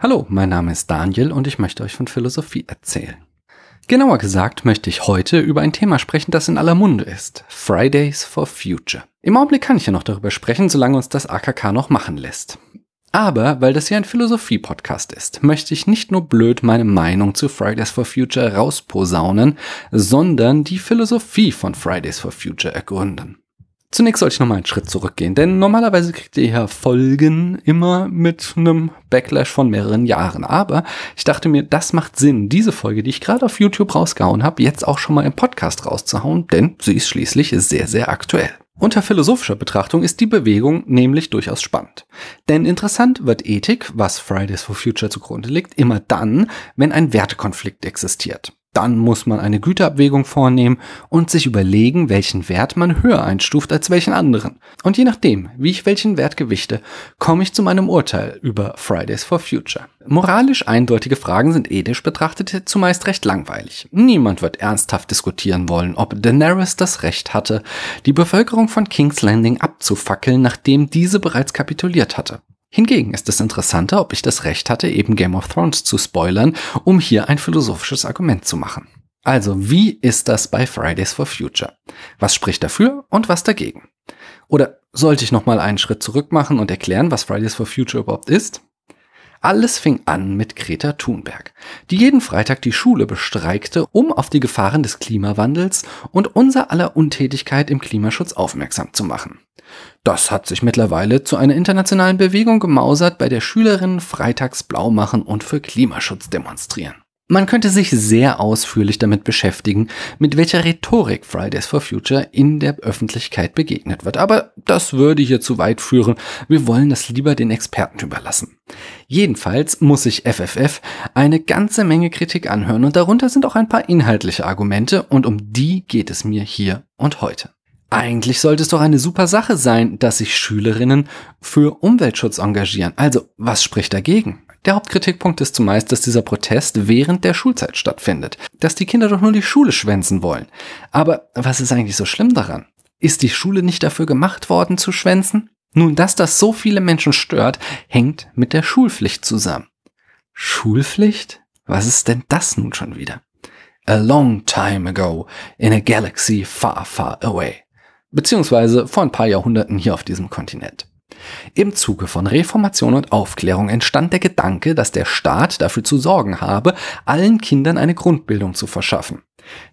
Hallo, mein Name ist Daniel und ich möchte euch von Philosophie erzählen. Genauer gesagt möchte ich heute über ein Thema sprechen, das in aller Munde ist. Fridays for Future. Im Augenblick kann ich ja noch darüber sprechen, solange uns das AKK noch machen lässt. Aber weil das hier ein Philosophie-Podcast ist, möchte ich nicht nur blöd meine Meinung zu Fridays for Future rausposaunen, sondern die Philosophie von Fridays for Future ergründen. Zunächst sollte ich nochmal einen Schritt zurückgehen, denn normalerweise kriegt ihr ja Folgen immer mit einem Backlash von mehreren Jahren. Aber ich dachte mir, das macht Sinn, diese Folge, die ich gerade auf YouTube rausgehauen habe, jetzt auch schon mal im Podcast rauszuhauen, denn sie ist schließlich sehr, sehr aktuell. Unter philosophischer Betrachtung ist die Bewegung nämlich durchaus spannend. Denn interessant wird Ethik, was Fridays for Future zugrunde liegt, immer dann, wenn ein Wertekonflikt existiert. Dann muss man eine Güterabwägung vornehmen und sich überlegen, welchen Wert man höher einstuft als welchen anderen. Und je nachdem, wie ich welchen Wert gewichte, komme ich zu meinem Urteil über Fridays for Future. Moralisch eindeutige Fragen sind ethisch betrachtet zumeist recht langweilig. Niemand wird ernsthaft diskutieren wollen, ob Daenerys das Recht hatte, die Bevölkerung von King's Landing abzufackeln, nachdem diese bereits kapituliert hatte. Hingegen ist es interessanter, ob ich das Recht hatte, eben Game of Thrones zu spoilern, um hier ein philosophisches Argument zu machen. Also, wie ist das bei Fridays for Future? Was spricht dafür und was dagegen? Oder sollte ich nochmal einen Schritt zurück machen und erklären, was Fridays for Future überhaupt ist? Alles fing an mit Greta Thunberg, die jeden Freitag die Schule bestreikte, um auf die Gefahren des Klimawandels und unser aller Untätigkeit im Klimaschutz aufmerksam zu machen. Das hat sich mittlerweile zu einer internationalen Bewegung gemausert, bei der Schülerinnen freitags blau machen und für Klimaschutz demonstrieren. Man könnte sich sehr ausführlich damit beschäftigen, mit welcher Rhetorik Fridays for Future in der Öffentlichkeit begegnet wird. Aber das würde hier zu weit führen. Wir wollen das lieber den Experten überlassen. Jedenfalls muss sich FFF eine ganze Menge Kritik anhören und darunter sind auch ein paar inhaltliche Argumente und um die geht es mir hier und heute. Eigentlich sollte es doch eine super Sache sein, dass sich Schülerinnen für Umweltschutz engagieren. Also, was spricht dagegen? Der Hauptkritikpunkt ist zumeist, dass dieser Protest während der Schulzeit stattfindet, dass die Kinder doch nur die Schule schwänzen wollen. Aber was ist eigentlich so schlimm daran? Ist die Schule nicht dafür gemacht worden zu schwänzen? Nun, dass das so viele Menschen stört, hängt mit der Schulpflicht zusammen. Schulpflicht? Was ist denn das nun schon wieder? A long time ago, in a galaxy far, far away. Beziehungsweise vor ein paar Jahrhunderten hier auf diesem Kontinent. Im Zuge von Reformation und Aufklärung entstand der Gedanke, dass der Staat dafür zu sorgen habe, allen Kindern eine Grundbildung zu verschaffen.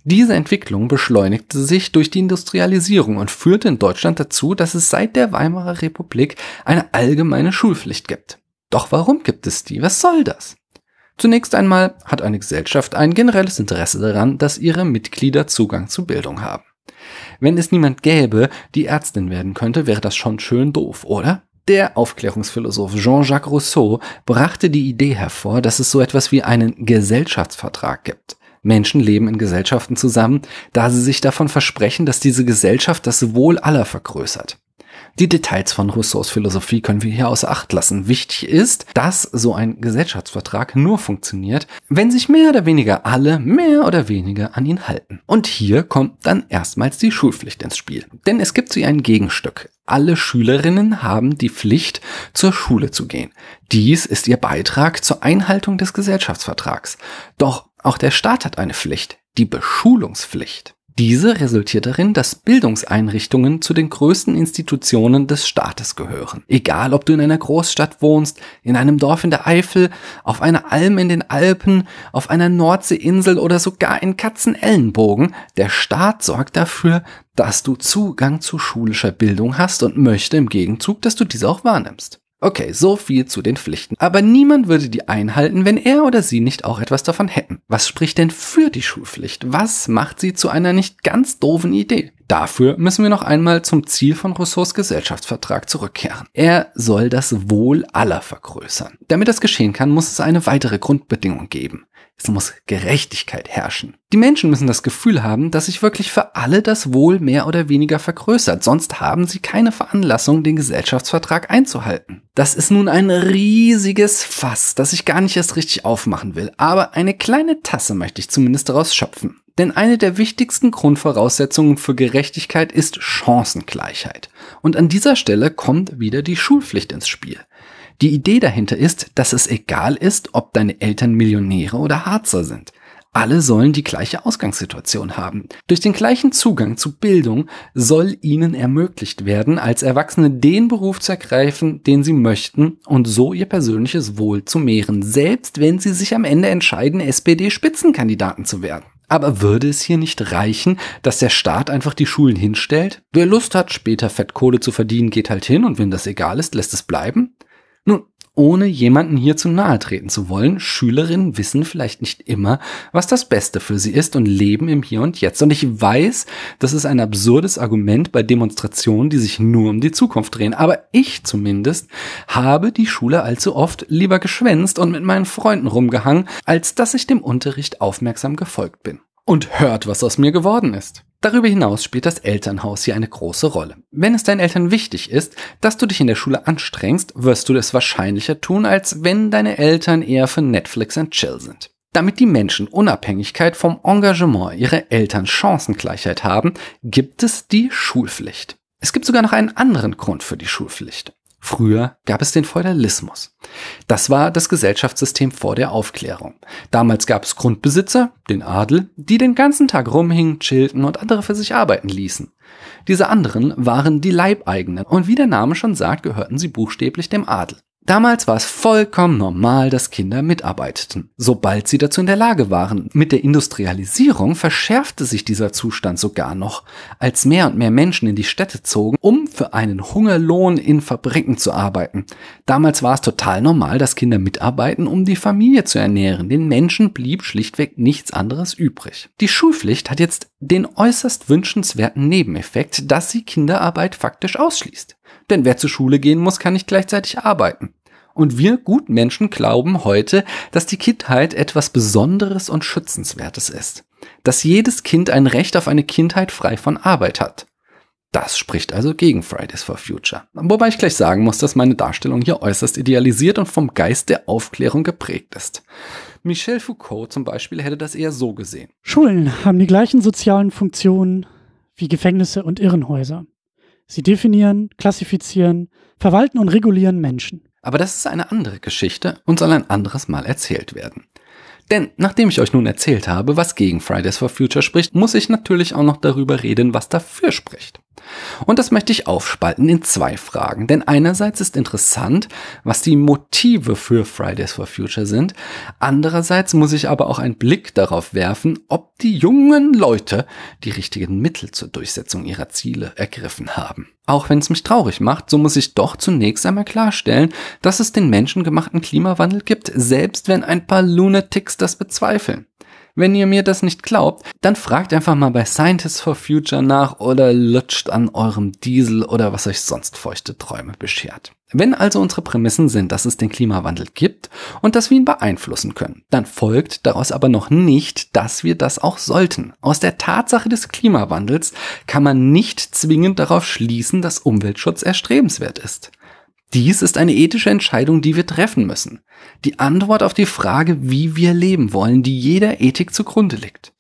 Diese Entwicklung beschleunigte sich durch die Industrialisierung und führte in Deutschland dazu, dass es seit der Weimarer Republik eine allgemeine Schulpflicht gibt. Doch warum gibt es die? Was soll das? Zunächst einmal hat eine Gesellschaft ein generelles Interesse daran, dass ihre Mitglieder Zugang zu Bildung haben. Wenn es niemand gäbe, die Ärztin werden könnte, wäre das schon schön doof, oder? Der Aufklärungsphilosoph Jean-Jacques Rousseau brachte die Idee hervor, dass es so etwas wie einen Gesellschaftsvertrag gibt. Menschen leben in Gesellschaften zusammen, da sie sich davon versprechen, dass diese Gesellschaft das Wohl aller vergrößert. Die Details von Rousseaus Philosophie können wir hier außer Acht lassen. Wichtig ist, dass so ein Gesellschaftsvertrag nur funktioniert, wenn sich mehr oder weniger alle mehr oder weniger an ihn halten. Und hier kommt dann erstmals die Schulpflicht ins Spiel. Denn es gibt so ein Gegenstück. Alle Schülerinnen haben die Pflicht, zur Schule zu gehen. Dies ist ihr Beitrag zur Einhaltung des Gesellschaftsvertrags. Doch auch der Staat hat eine Pflicht, die Beschulungspflicht. Diese resultiert darin, dass Bildungseinrichtungen zu den größten Institutionen des Staates gehören. Egal, ob du in einer Großstadt wohnst, in einem Dorf in der Eifel, auf einer Alm in den Alpen, auf einer Nordseeinsel oder sogar in Katzenellenbogen, der Staat sorgt dafür, dass du Zugang zu schulischer Bildung hast und möchte im Gegenzug, dass du diese auch wahrnimmst. Okay, so viel zu den Pflichten. Aber niemand würde die einhalten, wenn er oder sie nicht auch etwas davon hätten. Was spricht denn für die Schulpflicht? Was macht sie zu einer nicht ganz doofen Idee? Dafür müssen wir noch einmal zum Ziel von Rousseaus Gesellschaftsvertrag zurückkehren. Er soll das Wohl aller vergrößern. Damit das geschehen kann, muss es eine weitere Grundbedingung geben. Es muss Gerechtigkeit herrschen. Die Menschen müssen das Gefühl haben, dass sich wirklich für alle das Wohl mehr oder weniger vergrößert, sonst haben sie keine Veranlassung, den Gesellschaftsvertrag einzuhalten. Das ist nun ein riesiges Fass, das ich gar nicht erst richtig aufmachen will, aber eine kleine Tasse möchte ich zumindest daraus schöpfen. Denn eine der wichtigsten Grundvoraussetzungen für Gerechtigkeit ist Chancengleichheit. Und an dieser Stelle kommt wieder die Schulpflicht ins Spiel. Die Idee dahinter ist, dass es egal ist, ob deine Eltern Millionäre oder Harzer sind. Alle sollen die gleiche Ausgangssituation haben. Durch den gleichen Zugang zu Bildung soll ihnen ermöglicht werden, als Erwachsene den Beruf zu ergreifen, den sie möchten und so ihr persönliches Wohl zu mehren, selbst wenn sie sich am Ende entscheiden, SPD-Spitzenkandidaten zu werden. Aber würde es hier nicht reichen, dass der Staat einfach die Schulen hinstellt? Wer Lust hat, später Fettkohle zu verdienen, geht halt hin und wenn das egal ist, lässt es bleiben? Nun, ohne jemanden hier zu nahe treten zu wollen, Schülerinnen wissen vielleicht nicht immer, was das Beste für sie ist und leben im Hier und Jetzt. Und ich weiß, das ist ein absurdes Argument bei Demonstrationen, die sich nur um die Zukunft drehen. Aber ich zumindest habe die Schule allzu oft lieber geschwänzt und mit meinen Freunden rumgehangen, als dass ich dem Unterricht aufmerksam gefolgt bin. Und hört, was aus mir geworden ist. Darüber hinaus spielt das Elternhaus hier eine große Rolle. Wenn es deinen Eltern wichtig ist, dass du dich in der Schule anstrengst, wirst du es wahrscheinlicher tun, als wenn deine Eltern eher für Netflix and Chill sind. Damit die Menschen Unabhängigkeit vom Engagement ihrer Eltern Chancengleichheit haben, gibt es die Schulpflicht. Es gibt sogar noch einen anderen Grund für die Schulpflicht. Früher gab es den Feudalismus. Das war das Gesellschaftssystem vor der Aufklärung. Damals gab es Grundbesitzer, den Adel, die den ganzen Tag rumhingen, chillten und andere für sich arbeiten ließen. Diese anderen waren die Leibeigenen und wie der Name schon sagt, gehörten sie buchstäblich dem Adel. Damals war es vollkommen normal, dass Kinder mitarbeiteten, sobald sie dazu in der Lage waren. Mit der Industrialisierung verschärfte sich dieser Zustand sogar noch, als mehr und mehr Menschen in die Städte zogen, um für einen Hungerlohn in Fabriken zu arbeiten. Damals war es total normal, dass Kinder mitarbeiten, um die Familie zu ernähren. Den Menschen blieb schlichtweg nichts anderes übrig. Die Schulpflicht hat jetzt den äußerst wünschenswerten Nebeneffekt, dass sie Kinderarbeit faktisch ausschließt. Denn wer zur Schule gehen muss, kann nicht gleichzeitig arbeiten. Und wir Gutmenschen glauben heute, dass die Kindheit etwas Besonderes und Schützenswertes ist. Dass jedes Kind ein Recht auf eine Kindheit frei von Arbeit hat. Das spricht also gegen Fridays for Future. Wobei ich gleich sagen muss, dass meine Darstellung hier äußerst idealisiert und vom Geist der Aufklärung geprägt ist. Michel Foucault zum Beispiel hätte das eher so gesehen. Schulen haben die gleichen sozialen Funktionen wie Gefängnisse und Irrenhäuser. Sie definieren, klassifizieren, verwalten und regulieren Menschen. Aber das ist eine andere Geschichte und soll ein anderes Mal erzählt werden. Denn nachdem ich euch nun erzählt habe, was gegen Fridays for Future spricht, muss ich natürlich auch noch darüber reden, was dafür spricht. Und das möchte ich aufspalten in zwei Fragen. Denn einerseits ist interessant, was die Motive für Fridays for Future sind. Andererseits muss ich aber auch einen Blick darauf werfen, ob die jungen Leute die richtigen Mittel zur Durchsetzung ihrer Ziele ergriffen haben. Auch wenn es mich traurig macht, so muss ich doch zunächst einmal klarstellen, dass es den menschengemachten Klimawandel gibt, selbst wenn ein paar Lunatics das bezweifeln. Wenn ihr mir das nicht glaubt, dann fragt einfach mal bei Scientists for Future nach oder lutscht an eurem Diesel oder was euch sonst feuchte Träume beschert. Wenn also unsere Prämissen sind, dass es den Klimawandel gibt und dass wir ihn beeinflussen können, dann folgt daraus aber noch nicht, dass wir das auch sollten. Aus der Tatsache des Klimawandels kann man nicht zwingend darauf schließen, dass Umweltschutz erstrebenswert ist. Dies ist eine ethische Entscheidung, die wir treffen müssen. Die Antwort auf die Frage, wie wir leben wollen, die jeder Ethik zugrunde liegt.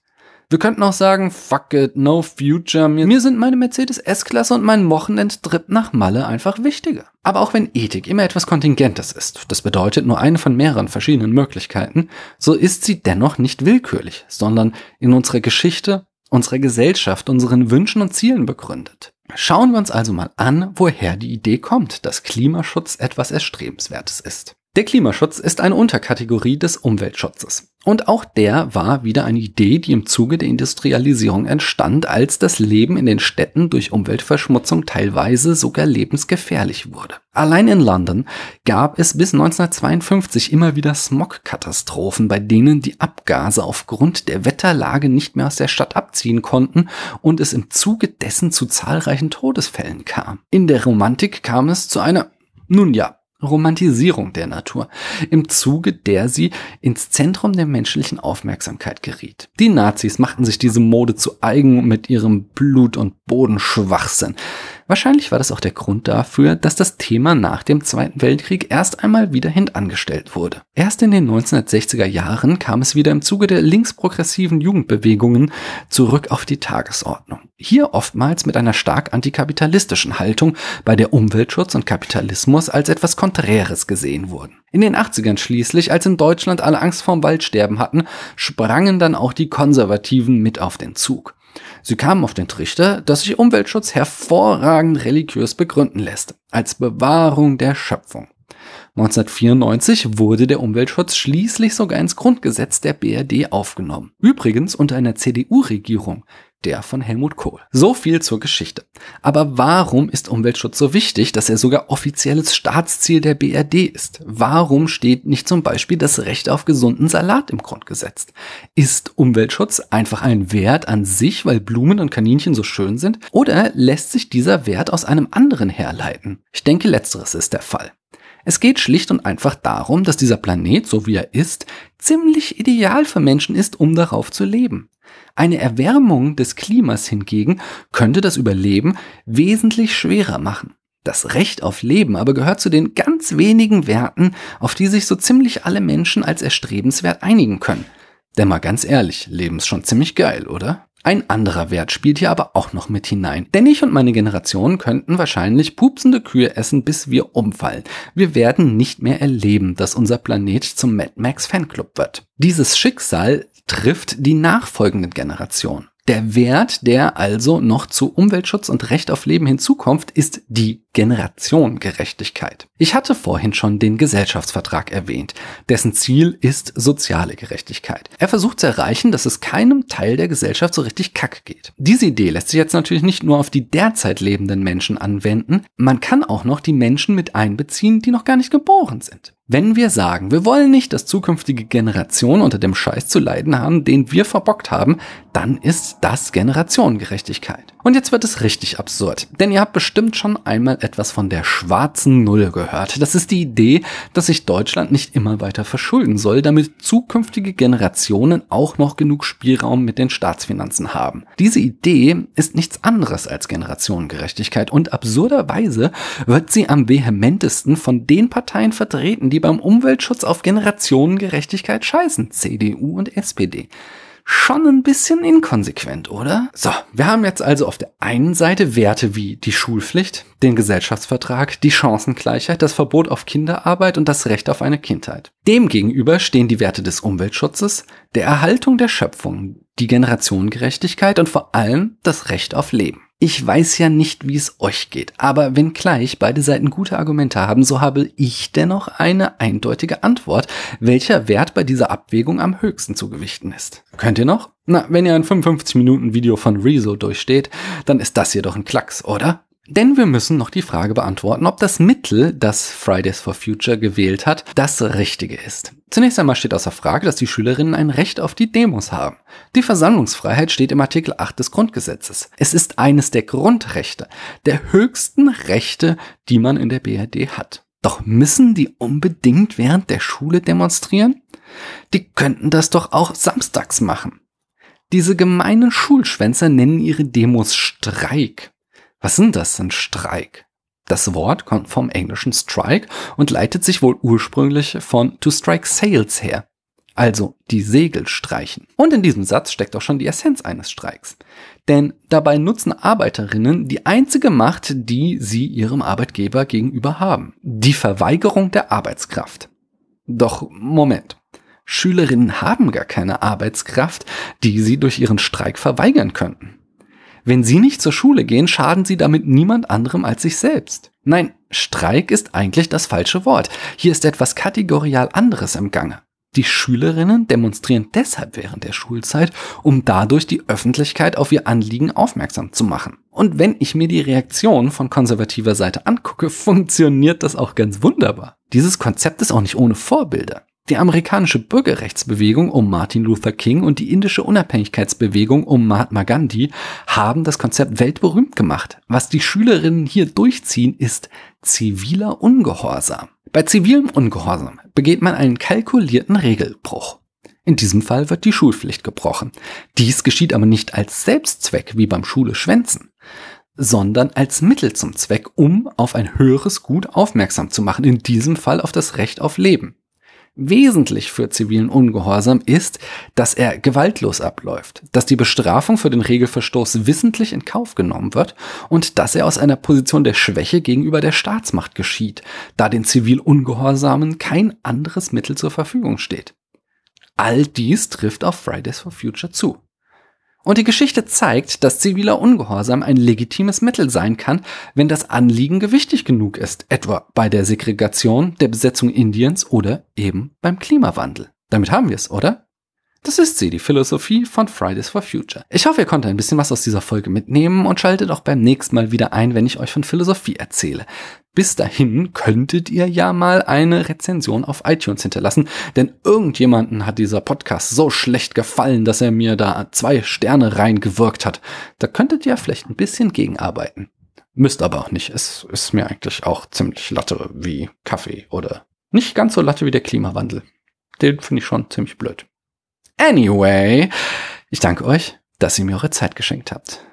Wir könnten auch sagen, fuck it, no future. Mir, mir sind meine Mercedes S-Klasse und mein Wochenendtrip nach Malle einfach wichtiger. Aber auch wenn Ethik immer etwas Kontingentes ist, das bedeutet nur eine von mehreren verschiedenen Möglichkeiten, so ist sie dennoch nicht willkürlich, sondern in unserer Geschichte, unserer Gesellschaft, unseren Wünschen und Zielen begründet. Schauen wir uns also mal an, woher die Idee kommt, dass Klimaschutz etwas Erstrebenswertes ist. Der Klimaschutz ist eine Unterkategorie des Umweltschutzes. Und auch der war wieder eine Idee, die im Zuge der Industrialisierung entstand, als das Leben in den Städten durch Umweltverschmutzung teilweise sogar lebensgefährlich wurde. Allein in London gab es bis 1952 immer wieder Smogkatastrophen, bei denen die Abgase aufgrund der Wetterlage nicht mehr aus der Stadt abziehen konnten und es im Zuge dessen zu zahlreichen Todesfällen kam. In der Romantik kam es zu einer, nun ja, Romantisierung der Natur, im Zuge der sie ins Zentrum der menschlichen Aufmerksamkeit geriet. Die Nazis machten sich diese Mode zu eigen mit ihrem Blut- und Bodenschwachsinn. Wahrscheinlich war das auch der Grund dafür, dass das Thema nach dem Zweiten Weltkrieg erst einmal wieder hintangestellt wurde. Erst in den 1960er Jahren kam es wieder im Zuge der linksprogressiven Jugendbewegungen zurück auf die Tagesordnung. Hier oftmals mit einer stark antikapitalistischen Haltung, bei der Umweltschutz und Kapitalismus als etwas Konträres gesehen wurden. In den 80ern schließlich, als in Deutschland alle Angst vorm Waldsterben hatten, sprangen dann auch die Konservativen mit auf den Zug. Sie kamen auf den Trichter, dass sich Umweltschutz hervorragend religiös begründen lässt, als Bewahrung der Schöpfung. 1994 wurde der Umweltschutz schließlich sogar ins Grundgesetz der BRD aufgenommen. Übrigens unter einer CDU-Regierung, der von Helmut Kohl. So viel zur Geschichte. Aber warum ist Umweltschutz so wichtig, dass er sogar offizielles Staatsziel der BRD ist? Warum steht nicht zum Beispiel das Recht auf gesunden Salat im Grundgesetz? Ist Umweltschutz einfach ein Wert an sich, weil Blumen und Kaninchen so schön sind? Oder lässt sich dieser Wert aus einem anderen herleiten? Ich denke, letzteres ist der Fall. Es geht schlicht und einfach darum, dass dieser Planet, so wie er ist, ziemlich ideal für Menschen ist, um darauf zu leben. Eine Erwärmung des Klimas hingegen könnte das Überleben wesentlich schwerer machen. Das Recht auf Leben aber gehört zu den ganz wenigen Werten, auf die sich so ziemlich alle Menschen als erstrebenswert einigen können. Denn mal ganz ehrlich, Leben ist schon ziemlich geil, oder? Ein anderer Wert spielt hier aber auch noch mit hinein. Denn ich und meine Generation könnten wahrscheinlich pupsende Kühe essen, bis wir umfallen. Wir werden nicht mehr erleben, dass unser Planet zum Mad Max Fanclub wird. Dieses Schicksal trifft die nachfolgenden Generationen. Der Wert, der also noch zu Umweltschutz und Recht auf Leben hinzukommt, ist die Generationengerechtigkeit. Ich hatte vorhin schon den Gesellschaftsvertrag erwähnt, dessen Ziel ist soziale Gerechtigkeit. Er versucht zu erreichen, dass es keinem Teil der Gesellschaft so richtig kack geht. Diese Idee lässt sich jetzt natürlich nicht nur auf die derzeit lebenden Menschen anwenden, man kann auch noch die Menschen mit einbeziehen, die noch gar nicht geboren sind. Wenn wir sagen, wir wollen nicht, dass zukünftige Generationen unter dem Scheiß zu leiden haben, den wir verbockt haben, dann ist das Generationengerechtigkeit. Und jetzt wird es richtig absurd, denn ihr habt bestimmt schon einmal etwas von der schwarzen Null gehört. Das ist die Idee, dass sich Deutschland nicht immer weiter verschulden soll, damit zukünftige Generationen auch noch genug Spielraum mit den Staatsfinanzen haben. Diese Idee ist nichts anderes als Generationengerechtigkeit und absurderweise wird sie am vehementesten von den Parteien vertreten, die beim Umweltschutz auf Generationengerechtigkeit scheißen, CDU und SPD schon ein bisschen inkonsequent, oder? So, wir haben jetzt also auf der einen Seite Werte wie die Schulpflicht, den Gesellschaftsvertrag, die Chancengleichheit, das Verbot auf Kinderarbeit und das Recht auf eine Kindheit. Demgegenüber stehen die Werte des Umweltschutzes, der Erhaltung der Schöpfung, die Generationengerechtigkeit und vor allem das Recht auf Leben. Ich weiß ja nicht, wie es euch geht, aber wenn gleich beide Seiten gute Argumente haben, so habe ich dennoch eine eindeutige Antwort, welcher Wert bei dieser Abwägung am höchsten zu gewichten ist. Könnt ihr noch? Na, wenn ihr ein 55 Minuten Video von Rezo durchsteht, dann ist das hier doch ein Klacks, oder? Denn wir müssen noch die Frage beantworten, ob das Mittel, das Fridays for Future gewählt hat, das richtige ist. Zunächst einmal steht außer Frage, dass die Schülerinnen ein Recht auf die Demos haben. Die Versammlungsfreiheit steht im Artikel 8 des Grundgesetzes. Es ist eines der Grundrechte, der höchsten Rechte, die man in der BRD hat. Doch müssen die unbedingt während der Schule demonstrieren? Die könnten das doch auch samstags machen. Diese gemeinen Schulschwänzer nennen ihre Demos Streik. Was sind das, ein Streik? Das Wort kommt vom englischen Strike und leitet sich wohl ursprünglich von to strike sails her. Also die Segel streichen. Und in diesem Satz steckt auch schon die Essenz eines Streiks. Denn dabei nutzen Arbeiterinnen die einzige Macht, die sie ihrem Arbeitgeber gegenüber haben. Die Verweigerung der Arbeitskraft. Doch Moment. Schülerinnen haben gar keine Arbeitskraft, die sie durch ihren Streik verweigern könnten. Wenn Sie nicht zur Schule gehen, schaden Sie damit niemand anderem als sich selbst. Nein, Streik ist eigentlich das falsche Wort. Hier ist etwas kategorial anderes im Gange. Die Schülerinnen demonstrieren deshalb während der Schulzeit, um dadurch die Öffentlichkeit auf ihr Anliegen aufmerksam zu machen. Und wenn ich mir die Reaktion von konservativer Seite angucke, funktioniert das auch ganz wunderbar. Dieses Konzept ist auch nicht ohne Vorbilder. Die amerikanische Bürgerrechtsbewegung um Martin Luther King und die indische Unabhängigkeitsbewegung um Mahatma Gandhi haben das Konzept weltberühmt gemacht. Was die Schülerinnen hier durchziehen, ist ziviler Ungehorsam. Bei zivilem Ungehorsam begeht man einen kalkulierten Regelbruch. In diesem Fall wird die Schulpflicht gebrochen. Dies geschieht aber nicht als Selbstzweck wie beim Schule schwänzen, sondern als Mittel zum Zweck, um auf ein höheres Gut aufmerksam zu machen, in diesem Fall auf das Recht auf Leben. Wesentlich für zivilen Ungehorsam ist, dass er gewaltlos abläuft, dass die Bestrafung für den Regelverstoß wissentlich in Kauf genommen wird und dass er aus einer Position der Schwäche gegenüber der Staatsmacht geschieht, da den zivil Ungehorsamen kein anderes Mittel zur Verfügung steht. All dies trifft auf Fridays for Future zu. Und die Geschichte zeigt, dass ziviler Ungehorsam ein legitimes Mittel sein kann, wenn das Anliegen gewichtig genug ist, etwa bei der Segregation, der Besetzung Indiens oder eben beim Klimawandel. Damit haben wir es, oder? Das ist sie, die Philosophie von Fridays for Future. Ich hoffe, ihr konntet ein bisschen was aus dieser Folge mitnehmen und schaltet auch beim nächsten Mal wieder ein, wenn ich euch von Philosophie erzähle. Bis dahin könntet ihr ja mal eine Rezension auf iTunes hinterlassen, denn irgendjemanden hat dieser Podcast so schlecht gefallen, dass er mir da zwei Sterne reingewirkt hat. Da könntet ihr vielleicht ein bisschen gegenarbeiten. Müsst aber auch nicht. Es ist mir eigentlich auch ziemlich latte wie Kaffee oder nicht ganz so latte wie der Klimawandel. Den finde ich schon ziemlich blöd. Anyway, ich danke euch, dass ihr mir eure Zeit geschenkt habt.